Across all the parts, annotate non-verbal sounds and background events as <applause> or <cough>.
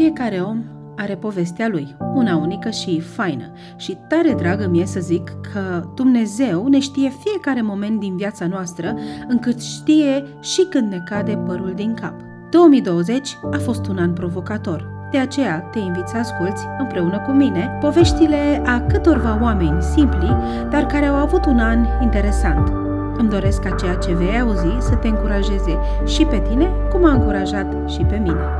Fiecare om are povestea lui, una unică și faină. Și tare dragă mie să zic că Dumnezeu ne știe fiecare moment din viața noastră, încât știe și când ne cade părul din cap. 2020 a fost un an provocator. De aceea te invit să asculți, împreună cu mine, poveștile a câtorva oameni simpli, dar care au avut un an interesant. Îmi doresc ca ceea ce vei auzi să te încurajeze și pe tine, cum a încurajat și pe mine.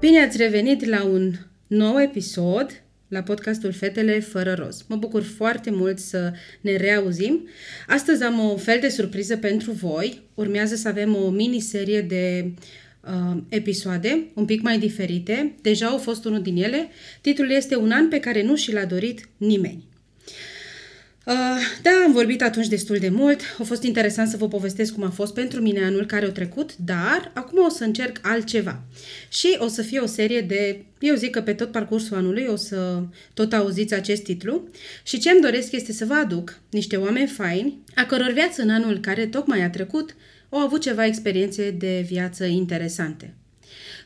Bine ați revenit la un nou episod la podcastul Fetele fără roz. Mă bucur foarte mult să ne reauzim. Astăzi am o fel de surpriză pentru voi. Urmează să avem o miniserie de uh, episoade, un pic mai diferite. Deja au fost unul din ele. Titlul este Un an pe care nu și l-a dorit nimeni. Uh, da, am vorbit atunci destul de mult. A fost interesant să vă povestesc cum a fost pentru mine anul care a trecut, dar acum o să încerc altceva. Și o să fie o serie de, eu zic că pe tot parcursul anului o să tot auziți acest titlu. Și ce îmi doresc este să vă aduc niște oameni faini, a căror viață în anul care tocmai a trecut au avut ceva experiențe de viață interesante.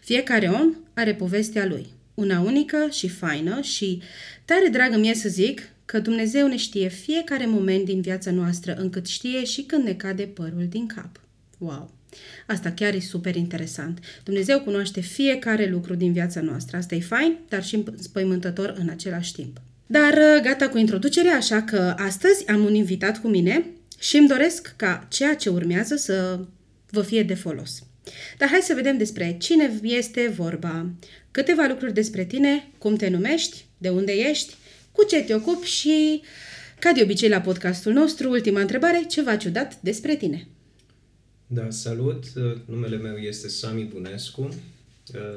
Fiecare om are povestea lui, una unică și faină și tare dragă mie să zic că Dumnezeu ne știe fiecare moment din viața noastră, încât știe și când ne cade părul din cap. Wow! Asta chiar e super interesant. Dumnezeu cunoaște fiecare lucru din viața noastră. Asta e fain, dar și spăimântător în același timp. Dar uh, gata cu introducerea, așa că astăzi am un invitat cu mine și îmi doresc ca ceea ce urmează să vă fie de folos. Dar hai să vedem despre cine este vorba, câteva lucruri despre tine, cum te numești, de unde ești, cu ce te ocupi și, ca de obicei la podcastul nostru, ultima întrebare, ceva ciudat despre tine. Da, salut! Numele meu este Sami Bunescu.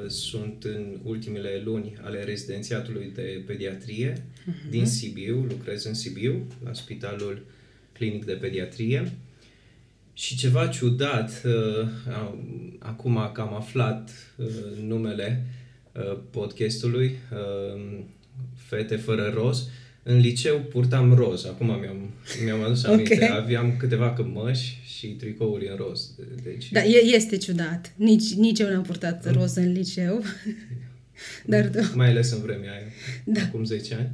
Sunt în ultimele luni ale rezidențiatului de pediatrie uh-huh. din Sibiu. Lucrez în Sibiu, la Spitalul Clinic de Pediatrie. Și ceva ciudat, acum că am aflat numele podcastului, fete fără roz. În liceu purtam roz, acum mi-am, mi-am adus aminte. Okay. Aveam câteva cămăși și tricouri în roz. Deci... Da, este ciudat. Nici, nici eu n-am purtat mm. roz în liceu. <laughs> Dar tu... Mai ales în vremea aia, da. acum 10 ani.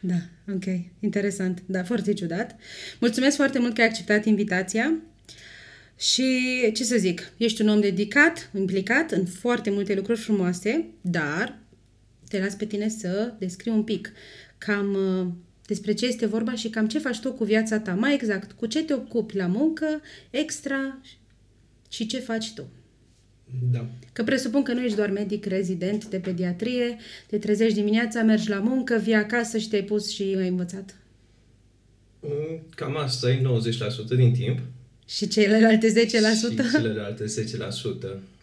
Da, ok. Interesant. Da, foarte ciudat. Mulțumesc foarte mult că ai acceptat invitația. Și ce să zic, ești un om dedicat, implicat în foarte multe lucruri frumoase, dar te las pe tine să descrii un pic cam uh, despre ce este vorba și cam ce faci tu cu viața ta. Mai exact, cu ce te ocupi la muncă, extra și ce faci tu. Da. Că presupun că nu ești doar medic rezident de pediatrie, te trezești dimineața, mergi la muncă, vii acasă și te-ai pus și ai învățat. Mm, cam asta e 90% din timp. Și celelalte 10%? Și celelalte 10%.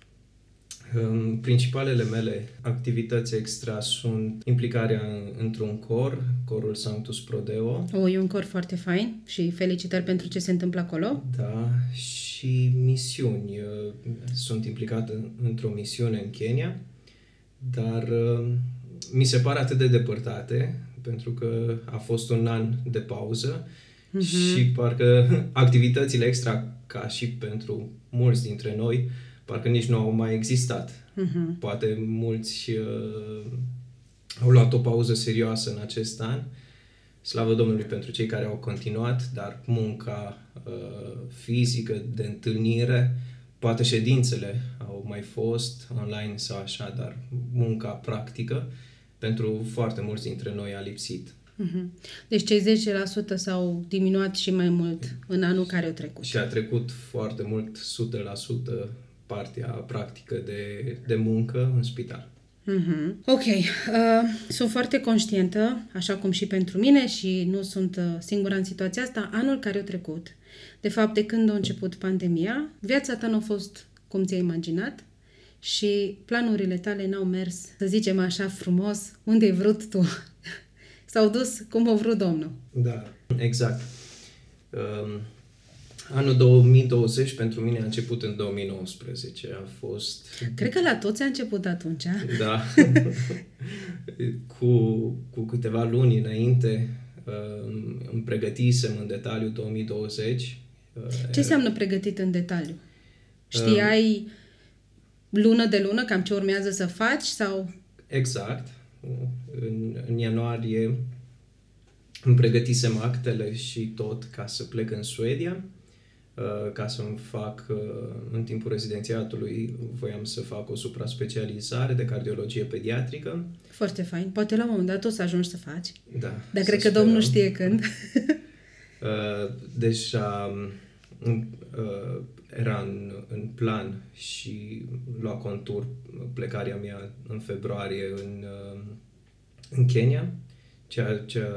Principalele mele activități extra sunt implicarea în, într-un cor, corul Sanctus Prodeo. O, e un cor foarte fain și felicitări pentru ce se întâmplă acolo. Da, și misiuni. Sunt implicat într-o misiune în Kenya, dar mi se pare atât de depărtate, pentru că a fost un an de pauză uh-huh. și parcă <laughs> activitățile extra, ca și pentru mulți dintre noi, parcă nici nu au mai existat. Uh-huh. Poate mulți uh, au luat o pauză serioasă în acest an. Slavă Domnului pentru cei care au continuat, dar munca uh, fizică de întâlnire, poate ședințele au mai fost online sau așa, dar munca practică pentru foarte mulți dintre noi a lipsit. Uh-huh. Deci cei 10% s-au diminuat și mai mult în anul care a trecut. Și a trecut foarte mult, 100% partea practică de, de muncă în spital. Mm-hmm. Ok. Uh, sunt foarte conștientă, așa cum și pentru mine și nu sunt uh, singura în situația asta, anul care a trecut, de fapt de când a început pandemia, viața ta nu a fost cum ți-ai imaginat și planurile tale n-au mers, să zicem așa frumos, unde ai vrut tu. <laughs> S-au dus cum a vrut Domnul. Da, exact. Um, Anul 2020 pentru mine a început în 2019. A fost... Cred că la toți a început atunci. Da. cu, cu câteva luni înainte um, îmi pregătisem în detaliu 2020. Ce înseamnă pregătit în detaliu? Știai lună de lună cam ce urmează să faci sau... Exact. În, în ianuarie îmi pregătisem actele și tot ca să plec în Suedia, uh, ca să-mi fac, uh, în timpul rezidențiatului, voiam să fac o supra-specializare de cardiologie pediatrică. Foarte fain. Poate la un moment dat o să ajungi să faci. Da. Dar cred că sperăm. Domnul știe când. <laughs> <laughs> Uh, deja era în, în plan și lua contur plecarea mea în februarie în, în Kenya ceea ce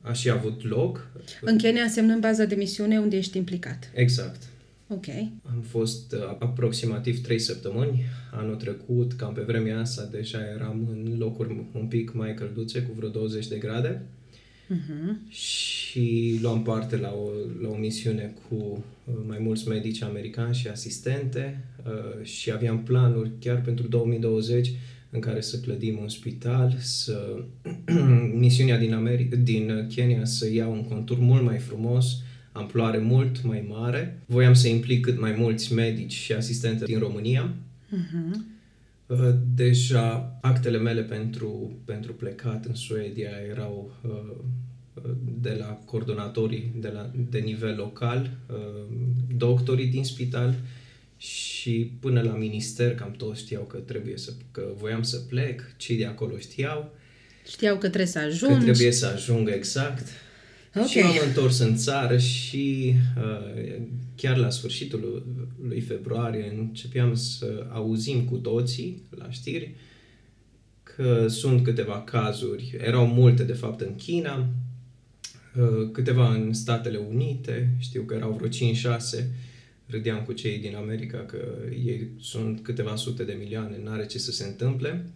a și avut loc. În Kenya înseamnă în baza de misiune unde ești implicat. Exact. Ok. Am fost uh, aproximativ 3 săptămâni. Anul trecut, cam pe vremea asta, deja eram în locuri un pic mai călduțe, cu vreo 20 de grade. Uh-huh. Și luam parte la o, la o misiune cu uh, mai mulți medici americani și asistente uh, și aveam planuri chiar pentru 2020 în care să clădim un spital, să <clears throat> misiunea din, America, din Kenya să ia un contur mult mai frumos, amploare mult mai mare. Voiam să implic cât mai mulți medici și asistente din România. Uh-huh. Deja actele mele pentru, pentru plecat în Suedia erau uh, de la coordonatorii de, la, de nivel local, uh, doctorii din spital și până la minister cam toți știau că trebuie să, că voiam să plec, cei de acolo știau. Știau că trebuie să ajung. Că trebuie să ajung exact. Okay. Și m-am întors în țară și uh, chiar la sfârșitul lui februarie începeam să auzim cu toții la știri că sunt câteva cazuri, erau multe de fapt în China, uh, câteva în Statele Unite, știu că erau vreo 5-6 râdeam cu cei din America că ei sunt câteva sute de milioane, n-are ce să se întâmple,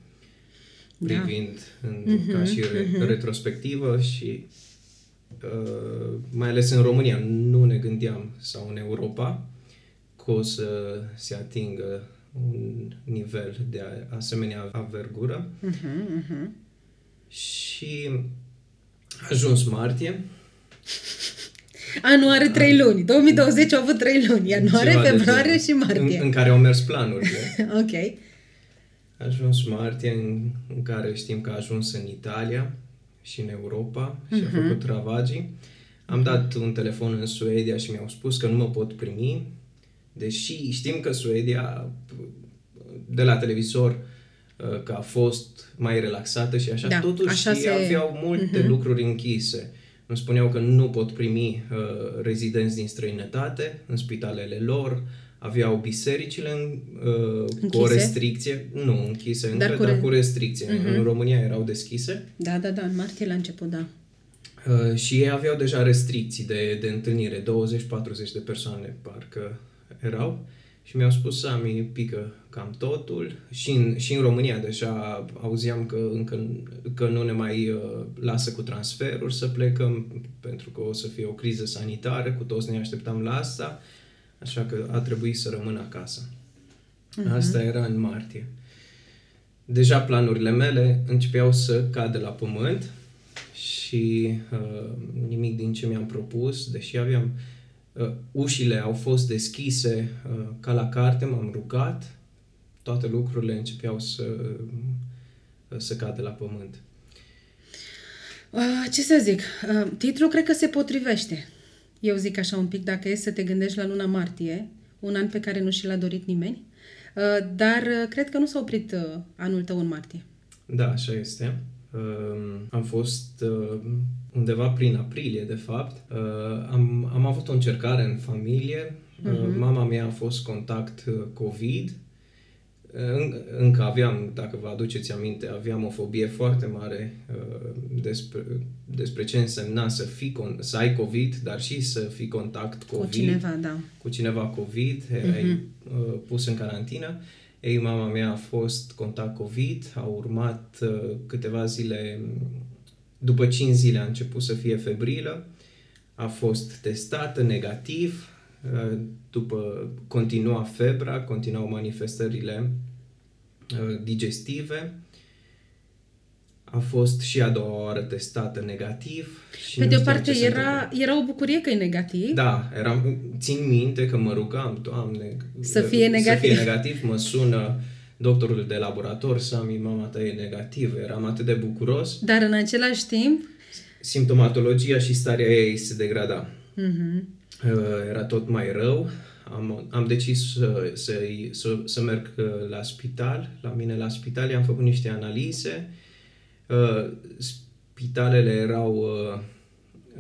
da. privind în, uh-huh, ca și re, uh-huh. retrospectivă și uh, mai ales în România nu ne gândeam sau în Europa că o să se atingă un nivel de asemenea avergură uh-huh, uh-huh. și a ajuns martie Anul are trei luni. 2020 au avut trei luni. Ianuarie, Ceva februarie și martie. În, în care au mers planurile. <laughs> ok. A ajuns martie, în, în care știm că a ajuns în Italia și în Europa și uh-huh. a mhm. făcut ravagii. Am dat un telefon în Suedia și mi-au spus că nu mă pot primi, deși știm că Suedia, de la televizor, uh, că a fost mai relaxată și așa, da, totuși așa se... aveau multe uh-huh. lucruri închise îmi spuneau că nu pot primi uh, rezidenți din străinătate în spitalele lor, aveau bisericile în, uh, cu o restricție, nu închise dar încă, cu, dar cu restricție. Uh-huh. În România erau deschise. Da, da, da, în martie la început, da. Uh, și ei aveau deja restricții de, de întâlnire, 20-40 de persoane parcă erau. Și mi-au spus, Sami, pică cam totul. Și în, și în România deja auzeam că încă că nu ne mai uh, lasă cu transferuri să plecăm, pentru că o să fie o criză sanitară, cu toți ne așteptam la asta, așa că a trebuit să rămân acasă. Uh-huh. Asta era în martie. Deja planurile mele începeau să cadă la pământ și uh, nimic din ce mi-am propus, deși aveam uh, ușile au fost deschise uh, ca la carte, m-am rugat, toate lucrurile începeau să, să cadă la pământ. Uh, ce să zic, uh, titlul cred că se potrivește. Eu zic așa un pic, dacă e să te gândești la luna martie, un an pe care nu și l-a dorit nimeni, uh, dar uh, cred că nu s-a oprit uh, anul tău în martie. Da, așa este. Uh, am fost uh, undeva prin aprilie, de fapt. Uh, am, am avut o încercare în familie. Uh, uh-huh. Mama mea a fost contact uh, COVID încă aveam, dacă vă aduceți aminte, aveam o fobie foarte mare uh, despre, despre ce însemna să, fii, să ai COVID, dar și să fii contact COVID. Cu cineva, da. Cu cineva COVID, uh-huh. ai uh, pus în carantină. Ei, mama mea a fost contact COVID, a urmat uh, câteva zile, după 5 zile a început să fie febrilă, a fost testată negativ, uh, după continua febra, continuau manifestările Uh, digestive. A fost și a doua oară testată negativ. Și Pe nu de o știam parte ce se era, întâmplă. era o bucurie că e negativ. Da, eram, țin minte că mă rugam, Doamne, Să fie Să negativ. fie <laughs> negativ, mă sună doctorul de laborator, Sami, mama ta e negativ, eram atât de bucuros. Dar în același timp, Simptomatologia și starea ei se degrada. mhm, Uh, Era tot mai rău. Am, am decis să, să, să, să merg uh, la spital, la mine la spital, i-am făcut niște analize. Uh, Spitalele erau uh,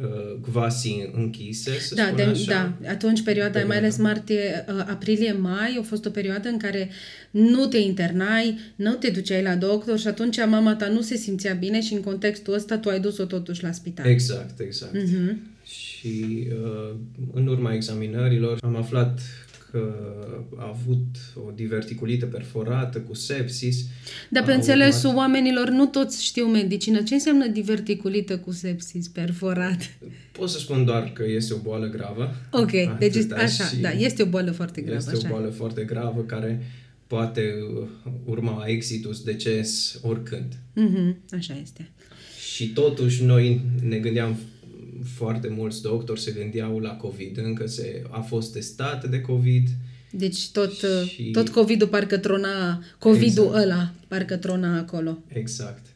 uh, quasi închise, să da, spun de, așa. da, atunci perioada, mai Perioada. ales martie, uh, aprilie, mai, a fost o perioadă în care nu te internai, nu te duceai la doctor și atunci mama ta nu se simțea bine și în contextul ăsta tu ai dus-o totuși la spital. Exact, exact. Mhm. Și uh, în urma examinărilor am aflat că a avut o diverticulită perforată cu sepsis. Dar pe A înțelesul urmat- oamenilor, nu toți știu medicină. Ce înseamnă diverticulită cu sepsis perforat? Pot să spun doar că este o boală gravă. Ok, deci este, Atâta așa, și da, este o boală foarte gravă, Este așa. o boală foarte gravă care poate uh, urma exitus, deces, oricând. Mhm, așa este. Și totuși noi ne gândeam foarte mulți doctori se gândeau la COVID, încă se, a fost testat de COVID, Deci tot, Și- și... tot COVID-ul parcă trona, COVID-ul Exact. ăla parcă trona acolo. Exact.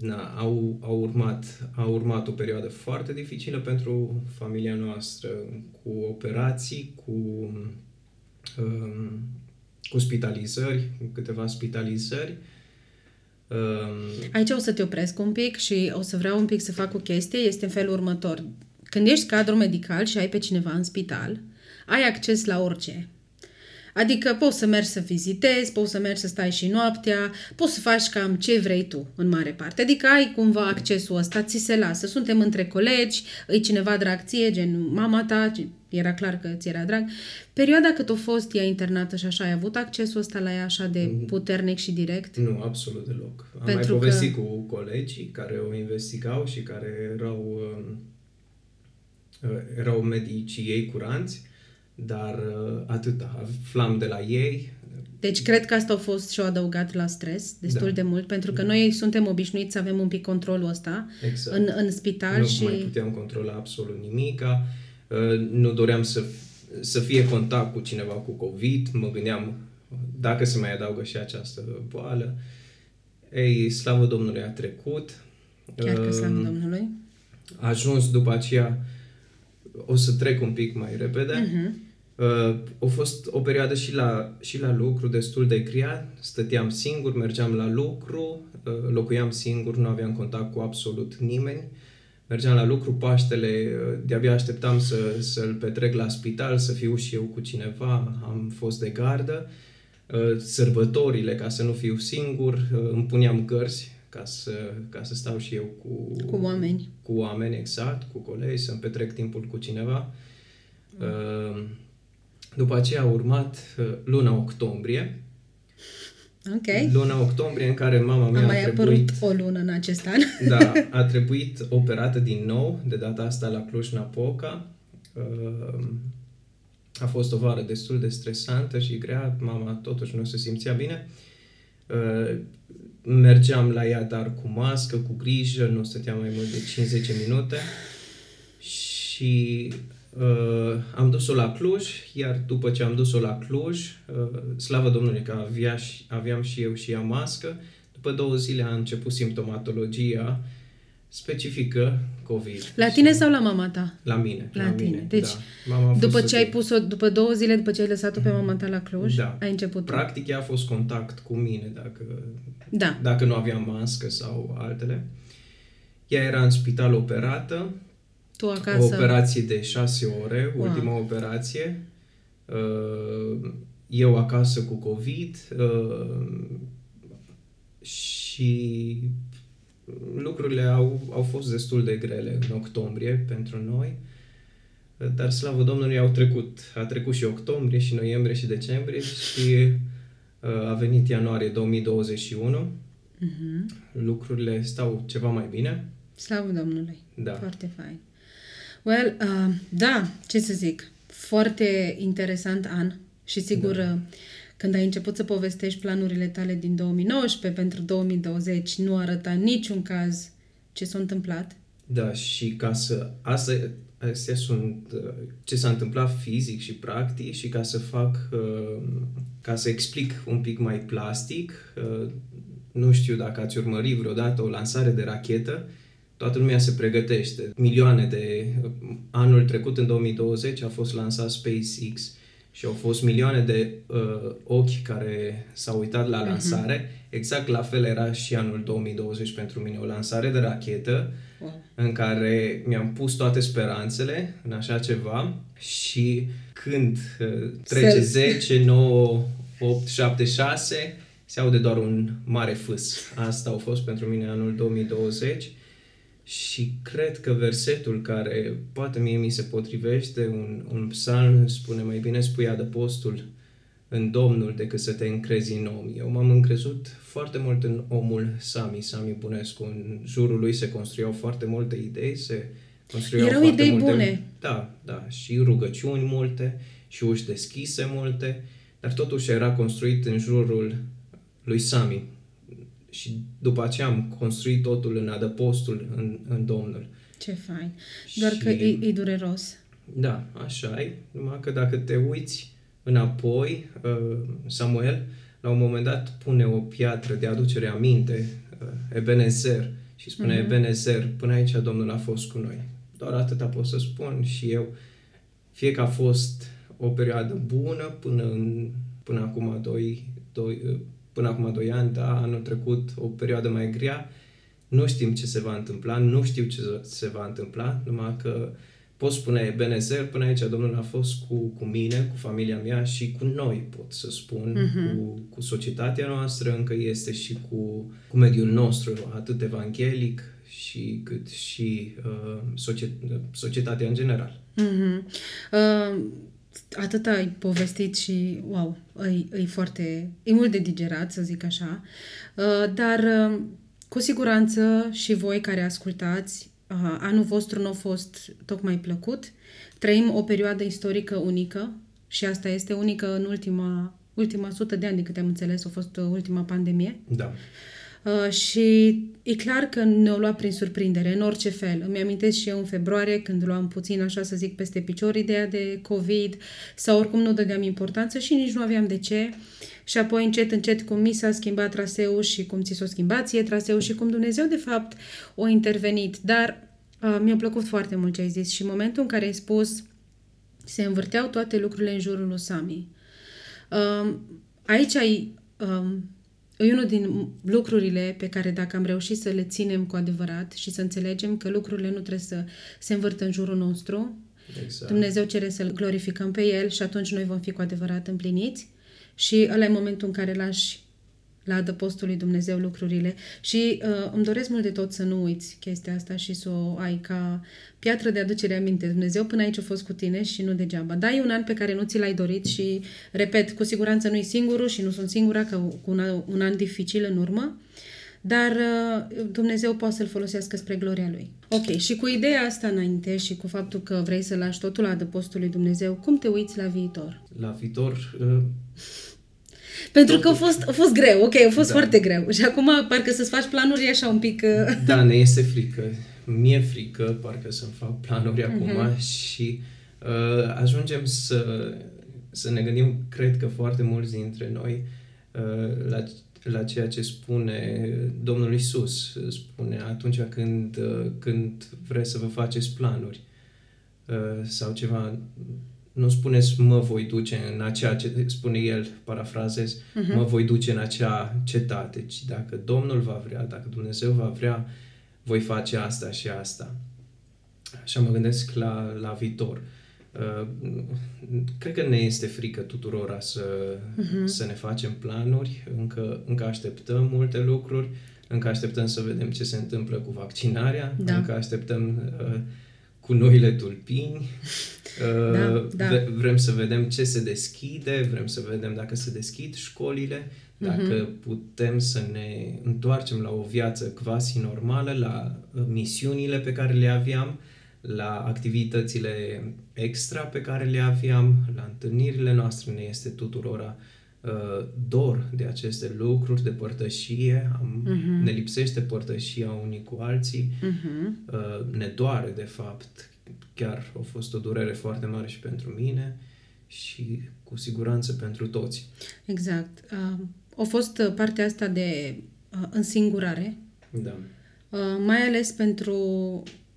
Na, au, au, urmat, a urmat o perioadă foarte dificilă pentru familia noastră, cu operații, cu, um, cu spitalizări, cu câteva spitalizări. Um, Aici o să te opresc un pic și o să vreau un pic să fac o chestie. Este în felul următor. Când ești cadru medical și ai pe cineva în spital, ai acces la orice. Adică poți să mergi să vizitezi, poți să mergi să stai și noaptea, poți să faci cam ce vrei tu, în mare parte. Adică ai cumva accesul ăsta, ți se lasă. Suntem între colegi, îi cineva drag ție, gen mama ta, era clar că ți era drag. Perioada cât a fost ea internată și așa, ai avut accesul ăsta la ea așa de puternic și direct? nu, absolut deloc. Am Pentru mai că- povestit cu colegii care o investigau și care erau, um, uh, erau medicii ei curanți, dar uh, atâta. Aflam de la ei, Deci cred că asta a fost și-o adăugat la stres destul Da. de mult, pentru că noi suntem obișnuiți să avem un pic controlul ăsta Exact. în, în spital nu și... mai puteam controla absolut nimica. Uh, Nu doream să, să fie contact cu cineva cu COVID. Mă gândeam dacă se mai adaugă și această boală. Ei, slavă Domnului, a trecut. Chiar că slavă Uh, Domnului. A ajuns după aceea, o să trec un pic mai repede. Mhm. Uh, a fost o perioadă și la, și la lucru destul de grea. Stăteam singur, mergeam la lucru, uh, locuiam singur, nu aveam contact cu absolut nimeni. Mergeam la lucru, Paștele, uh, de-abia așteptam să, să-l petrec la spital, să fiu și eu cu cineva, am fost de gardă. Uh, Sărbătorile, ca să nu fiu singur, uh, îmi puneam cărți ca să, ca să stau și eu cu, Cu oameni. cu oameni, exact, cu colegi, să-mi petrec timpul cu cineva. Uh, După aceea a urmat uh, luna octombrie. Ok. Luna octombrie în care mama mea A a, mai trebuit, apărut o lună în acest an. <laughs> da, a trebuit operată din nou, de data asta la Cluj-Napoca. Uh, A fost o vară destul de stresantă și grea, mama totuși nu se simțea bine. Uh, Mergeam la ea, dar cu mască, cu grijă, nu stăteam mai mult de 5-10 minute. Și uh, am dus-o la Cluj, iar după ce am dus-o la Cluj, uh, slavă Domnului că avea și, aveam și eu și ea mască, după două zile a început simptomatologia specifică COVID. La tine sau la mama ta? La mine. La, la tine. Mine, Deci, da. Mama a fost după ce ai ok. pus-o, după două zile după ce ai lăsat-o pe mama ta la Cluj, Da. ai început tu. Practic ea a fost contact cu mine dacă, Da. dacă nu aveam mască sau altele. Ea era în spital operată, Tu o acasă. operație de șase ore, Wow. ultima operație. Uh, Eu acasă cu COVID uh, și lucrurile au, au fost destul de grele în octombrie pentru noi. Dar slavă Domnului au trecut. A trecut și octombrie, și noiembrie, și decembrie și uh, a venit ianuarie 2021. Mhm. Lucrurile stau ceva mai bine. Slavă Domnului. Da. Foarte fain. Well, uh, da, ce să zic, foarte interesant an și sigur Da. uh, Când ai început să povestești planurile tale din 2019 pentru 2020, nu arăta niciun caz ce s-a întâmplat. Da, și ca să... Asta, astea sunt uh, ce s-a întâmplat fizic și practic și ca să fac, uh, ca să explic un pic mai plastic, uh, nu știu dacă ați urmărit vreodată o lansare de rachetă, toată lumea se pregătește. Milioane de... Anul trecut, în 2020, a fost lansat SpaceX și au fost milioane de uh, ochi care s-au uitat la mhm. lansare. Uh-huh. Exact la fel era și anul 2020 pentru mine, o lansare de rachetă wow. în care mi-am pus toate speranțele în așa ceva și când uh, trece 10, 9, 8, 7, 6, se aude doar un mare fâs. Asta a fost pentru mine anul 2020 și cred că versetul care poate mie mi se potrivește, un, un psalm spune mai bine spui adăpostul în Domnul decât să te încrezi în om. Eu m-am încrezut foarte mult în omul Sami, Sami Bunescu. În jurul lui se construiau foarte multe idei, se construiau Erau foarte idei multe, bune. Da, da, și rugăciuni multe, și uși deschise multe, dar totuși era construit în jurul lui Sami, și după aceea am construit totul în adăpostul în, în Domnul. Ce fain. Doar și... că e, e dureros. Da, așa e. Numai că dacă te uiți înapoi, uh, Samuel, la un moment dat pune o piatră de aducere aminte, uh, Ebenezer, și spune uh-huh. Ebenezer, până aici Domnul a fost cu noi. Doar atâta pot să spun și eu. Fie că a fost o perioadă bună până, în, până acum doi, doi, uh, până acum 2 ani, da, anul trecut o perioadă mai grea, nu știm ce se va întâmpla, nu știu ce se va întâmpla, numai că pot spune Benezer, până aici Domnul a fost cu, cu mine, cu familia mea și cu noi, pot să spun, uh-huh. cu, cu societatea noastră, încă este și cu, cu mediul nostru, atât evanghelic și cât și uh, societatea în general. Uh-huh. Uh atât ai povestit și, wow, e, e foarte, e mult de digerat, să zic așa, uh, dar uh, cu siguranță și voi care ascultați, uh, anul vostru nu a fost tocmai plăcut. Trăim o perioadă istorică unică și asta este unică în ultima, ultima sută de ani, de câte am înțeles, a fost ultima pandemie. Da. Uh, și e clar că ne-au luat prin surprindere, în orice fel. Îmi amintesc și eu în februarie, când luam puțin, așa să zic, peste picior ideea de COVID, sau oricum nu dădeam importanță și nici nu aveam de ce. Și apoi, încet, încet, cum mi s-a schimbat traseul și cum ți s-a schimbat ție traseul și cum Dumnezeu, de fapt, a intervenit. Dar uh, mi-a plăcut foarte mult ce ai zis și în momentul în care ai spus se învârteau toate lucrurile în jurul lui Sami. Uh, aici ai... Uh, E unul din lucrurile pe care dacă am reușit să le ținem cu adevărat și să înțelegem că lucrurile nu trebuie să se învârtă în jurul nostru, exact. Dumnezeu cere să-L glorificăm pe El și atunci noi vom fi cu adevărat împliniți și ăla e momentul în care lași la adăpostul lui Dumnezeu lucrurile și uh, îmi doresc mult de tot să nu uiți chestia asta și să o ai ca piatră de aducere aminte. Dumnezeu până aici a fost cu tine și nu degeaba. Da, e un an pe care nu ți l-ai dorit și, repet, cu siguranță nu-i singurul și nu sunt singura că cu un, un an dificil în urmă, dar uh, Dumnezeu poate să-l folosească spre gloria Lui. Ok, și cu ideea asta înainte și cu faptul că vrei să lași totul la adăpostul lui Dumnezeu, cum te uiți la viitor? La viitor... Uh pentru că a fost, a fost greu, ok, a fost da. foarte greu. Și acum parcă să-ți faci planuri așa un pic... Uh... <laughs> Da, ne este frică. Mie frică, parcă să-mi fac planuri uh-huh. acum și uh, ajungem să, să ne gândim, cred că foarte mulți dintre noi, uh, la, la ceea ce spune Domnul Isus. Spune atunci când, uh, când vreți să vă faceți planuri uh, sau ceva nu spuneți mă voi duce în acea, ce spune el, parafrazez, uh-huh. mă voi duce în acea cetate, ci dacă Domnul va vrea, dacă Dumnezeu va vrea, voi face asta și asta. Așa mă gândesc la, la viitor. Uh, cred că ne este frică tuturora să, uh-huh. să ne facem planuri, încă, încă așteptăm multe lucruri, încă așteptăm să vedem ce se întâmplă cu vaccinarea, da. încă așteptăm uh, cu noile tulpini. Da, uh, da. Vrem să vedem ce se deschide, vrem să vedem dacă se deschid școlile, dacă uh-huh. putem să ne întoarcem la o viață quasi normală, la uh, misiunile pe care le aveam, la activitățile extra pe care le aveam, la întâlnirile noastre, ne este tuturora uh, dor de aceste lucruri, de părtășie, am, uh-huh. ne lipsește părtășia unii cu alții, uh-huh. uh, ne doare de fapt, chiar a fost o durere foarte mare și pentru mine și cu siguranță pentru toți. Exact. Uh, a fost uh, partea asta de uh, însingurare. Da. Uh, mai ales pentru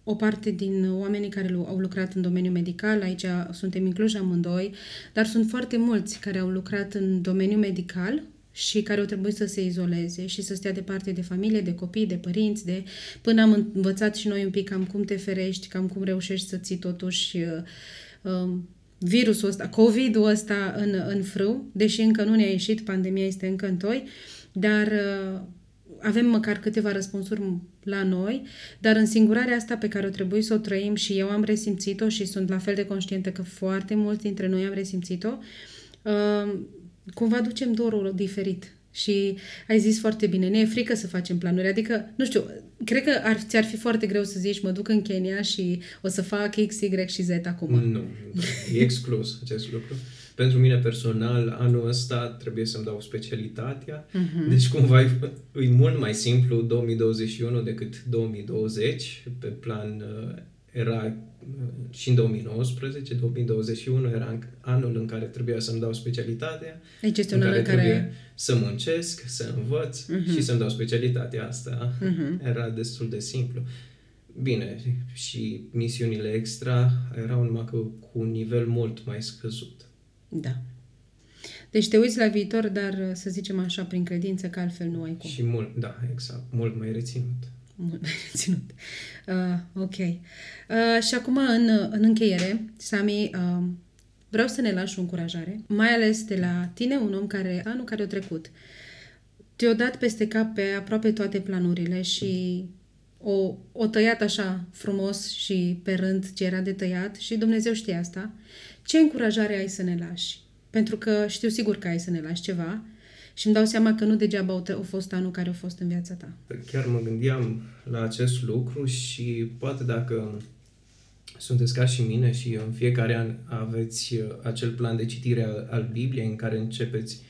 o parte din oamenii care au lucrat în domeniul medical, aici suntem incluși amândoi, dar sunt foarte mulți care au lucrat în domeniul medical și care au trebuit să se izoleze și să stea departe de familie, de copii, de părinți, de până am învățat și noi un pic cam cum te ferești, cam cum reușești să ții totuși uh, um, virusul ăsta, COVID-ul ăsta în, în frâu, deși încă nu ne-a ieșit, pandemia este încă în toi, dar uh, avem măcar câteva răspunsuri la noi, dar în singurarea asta pe care o trebuie să o trăim și eu am resimțit-o și sunt la fel de conștientă că foarte mulți dintre noi am resimțit-o, uh, cumva ducem dorul diferit. Și ai zis foarte bine, ne e frică să facem planuri. Adică, nu știu, cred că ar, ți-ar fi foarte greu să zici, mă duc în Kenya și o să fac X, Y și Z acum. Nu, e exclus acest lucru. Pentru mine personal, anul ăsta trebuie să-mi dau specialitatea, uh-huh. deci cumva e, e mult mai simplu 2021 decât 2020 pe plan uh, era uh, și în 2019, 2021 era anul în care trebuia să-mi dau specialitatea, deci este în care trebuie care... să muncesc, să învăț uh-huh. și să-mi dau specialitatea asta. Uh-huh. Era destul de simplu. Bine, și misiunile extra erau numai că cu un nivel mult mai scăzut. Da. Deci te uiți la viitor, dar să zicem așa, prin credință, că altfel nu ai cum. Și mult, da, exact, mult mai reținut mult mai <laughs> reținut. Uh, ok. Uh, și acum, în, în încheiere, Sami, uh, vreau să ne lași o încurajare, mai ales de la tine, un om care, anul care a trecut, te-a dat peste cap pe aproape toate planurile și o, o tăiat așa frumos și pe rând ce era de tăiat și Dumnezeu știe asta. Ce încurajare ai să ne lași? Pentru că știu sigur că ai să ne lași ceva și îmi dau seama că nu degeaba au, fost anul care a fost în viața ta. Chiar mă gândeam la acest lucru și poate dacă sunteți ca și mine și în fiecare an aveți uh, acel plan de citire al, al Bibliei în care începeți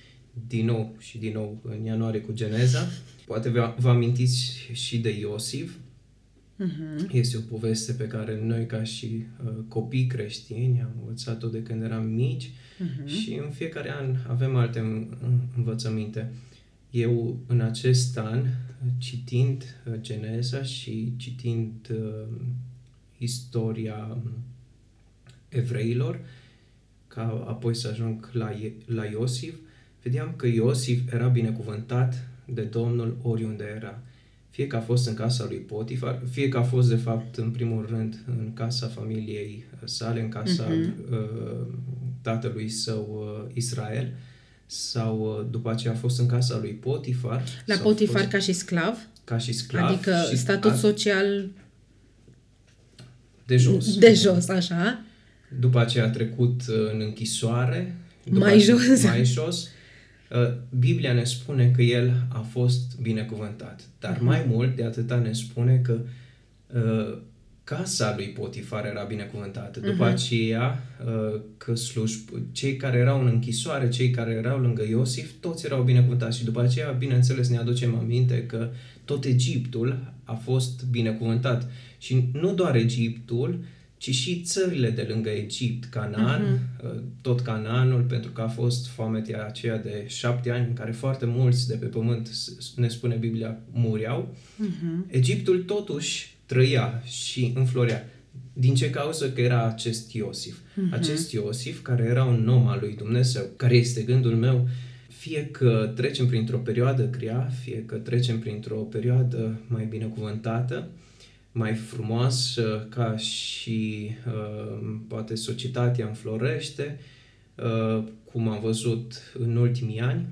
din nou și din nou în ianuarie cu Geneza. Poate vă, vă amintiți și de Iosif. Uh-huh. Este o poveste pe care noi ca și uh, copii creștini am învățat-o de când eram mici uh-huh. și în fiecare an avem alte învățăminte. Eu în acest an, citind uh, Geneza și citind uh, istoria um, evreilor, ca apoi să ajung la, la Iosif, vedeam că Iosif era binecuvântat de Domnul oriunde era. Fie că a fost în casa lui Potifar, fie că a fost, de fapt, în primul rând, în casa familiei sale, în casa uh-huh. uh, tatălui său uh, Israel, sau uh, după aceea a fost în casa lui Potifar. La Potifar fost, ca și sclav? Ca și sclav. Adică și statut a, social... De jos. De jos, așa. După aceea a trecut uh, în închisoare. După mai jos. Mai jos. Uh, Biblia ne spune că el a fost binecuvântat. Dar uh-huh. mai mult de atâta ne spune că uh, casa lui Potifar era binecuvântată. Uh-huh. După aceea, uh, că sluj, cei care erau în închisoare, cei care erau lângă Iosif, toți erau binecuvântați. Și după aceea, bineînțeles, ne aducem aminte că tot Egiptul a fost binecuvântat. Și nu doar Egiptul, ci și țările de lângă Egipt, Canaan, uh-huh. tot Canaanul, pentru că a fost foametea aceea de șapte ani în care foarte mulți de pe pământ, ne spune Biblia, muriau. Uh-huh. Egiptul totuși trăia și înflorea. Din ce cauză? Că era acest Iosif. Uh-huh. Acest Iosif, care era un om al lui Dumnezeu, care este gândul meu, fie că trecem printr-o perioadă grea, fie că trecem printr-o perioadă mai binecuvântată, mai frumoasă, ca și uh, poate societatea înflorește, uh, cum am văzut în ultimii ani,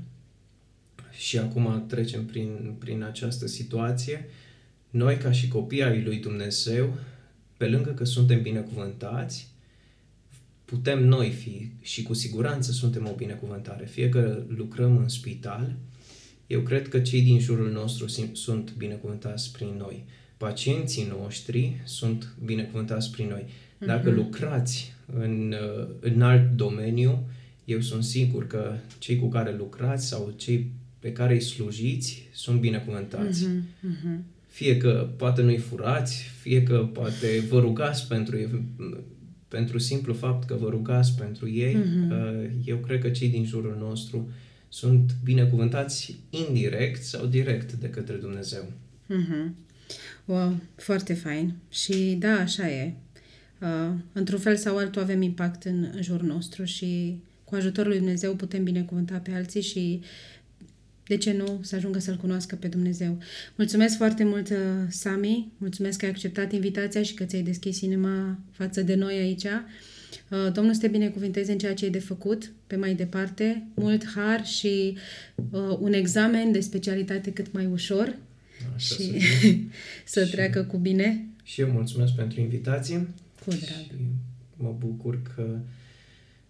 și acum trecem prin, prin această situație, noi, ca și copii ai lui Dumnezeu, pe lângă că suntem binecuvântați, putem noi fi și cu siguranță suntem o binecuvântare. Fie că lucrăm în spital, eu cred că cei din jurul nostru sunt binecuvântați prin noi. Pacienții noștri sunt binecuvântați prin noi. Dacă uh-huh. lucrați în, în alt domeniu, eu sunt sigur că cei cu care lucrați sau cei pe care îi slujiți sunt binecuvântați. Mhm, mhm. Fie că poate nu-i furați, fie că poate vă rugați pentru ei, pentru simplu fapt că vă rugați pentru ei, Mhm. uh, eu cred că cei din jurul nostru sunt binecuvântați indirect sau direct de către Dumnezeu. Mhm. Wow, foarte fain. Și da, așa e. Uh, într-un fel sau altul avem impact în, în jurul nostru și cu ajutorul lui Dumnezeu putem binecuvânta pe alții și de ce nu să ajungă să-L cunoască pe Dumnezeu. Mulțumesc foarte mult, uh, Sami, mulțumesc că ai acceptat invitația și că ți-ai deschis inima față de noi aici. Uh, Domnul să te binecuvinteze în ceea ce ai de făcut pe mai departe, mult har și uh, un examen de specialitate cât mai ușor Așa să și <laughs> fie. să Și- treacă cu bine. Și eu mulțumesc pentru invitație. Cu drag. Și mă bucur că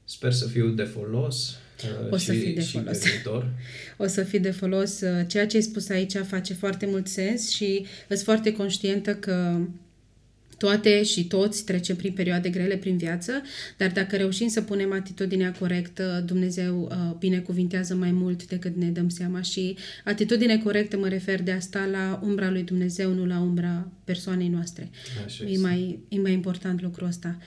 sper să fiu de folos uh, O să și, fii de și folos. pe viitor. <laughs> O să fii de folos. Uh, Ceea ce ai spus aici face foarte mult sens și sunt foarte conștientă că toate și toți trecem prin perioade grele prin viață, dar dacă reușim să punem atitudinea corectă, Dumnezeu uh, binecuvintează mai mult decât ne dăm seama și atitudine corectă mă refer de asta la umbra lui Dumnezeu, nu la umbra persoanei noastre. Așa E este. mai, e mai important lucrul ăsta.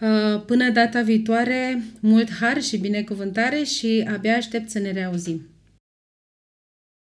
Uh, Până data viitoare, mult har și binecuvântare și abia aștept să ne reauzim.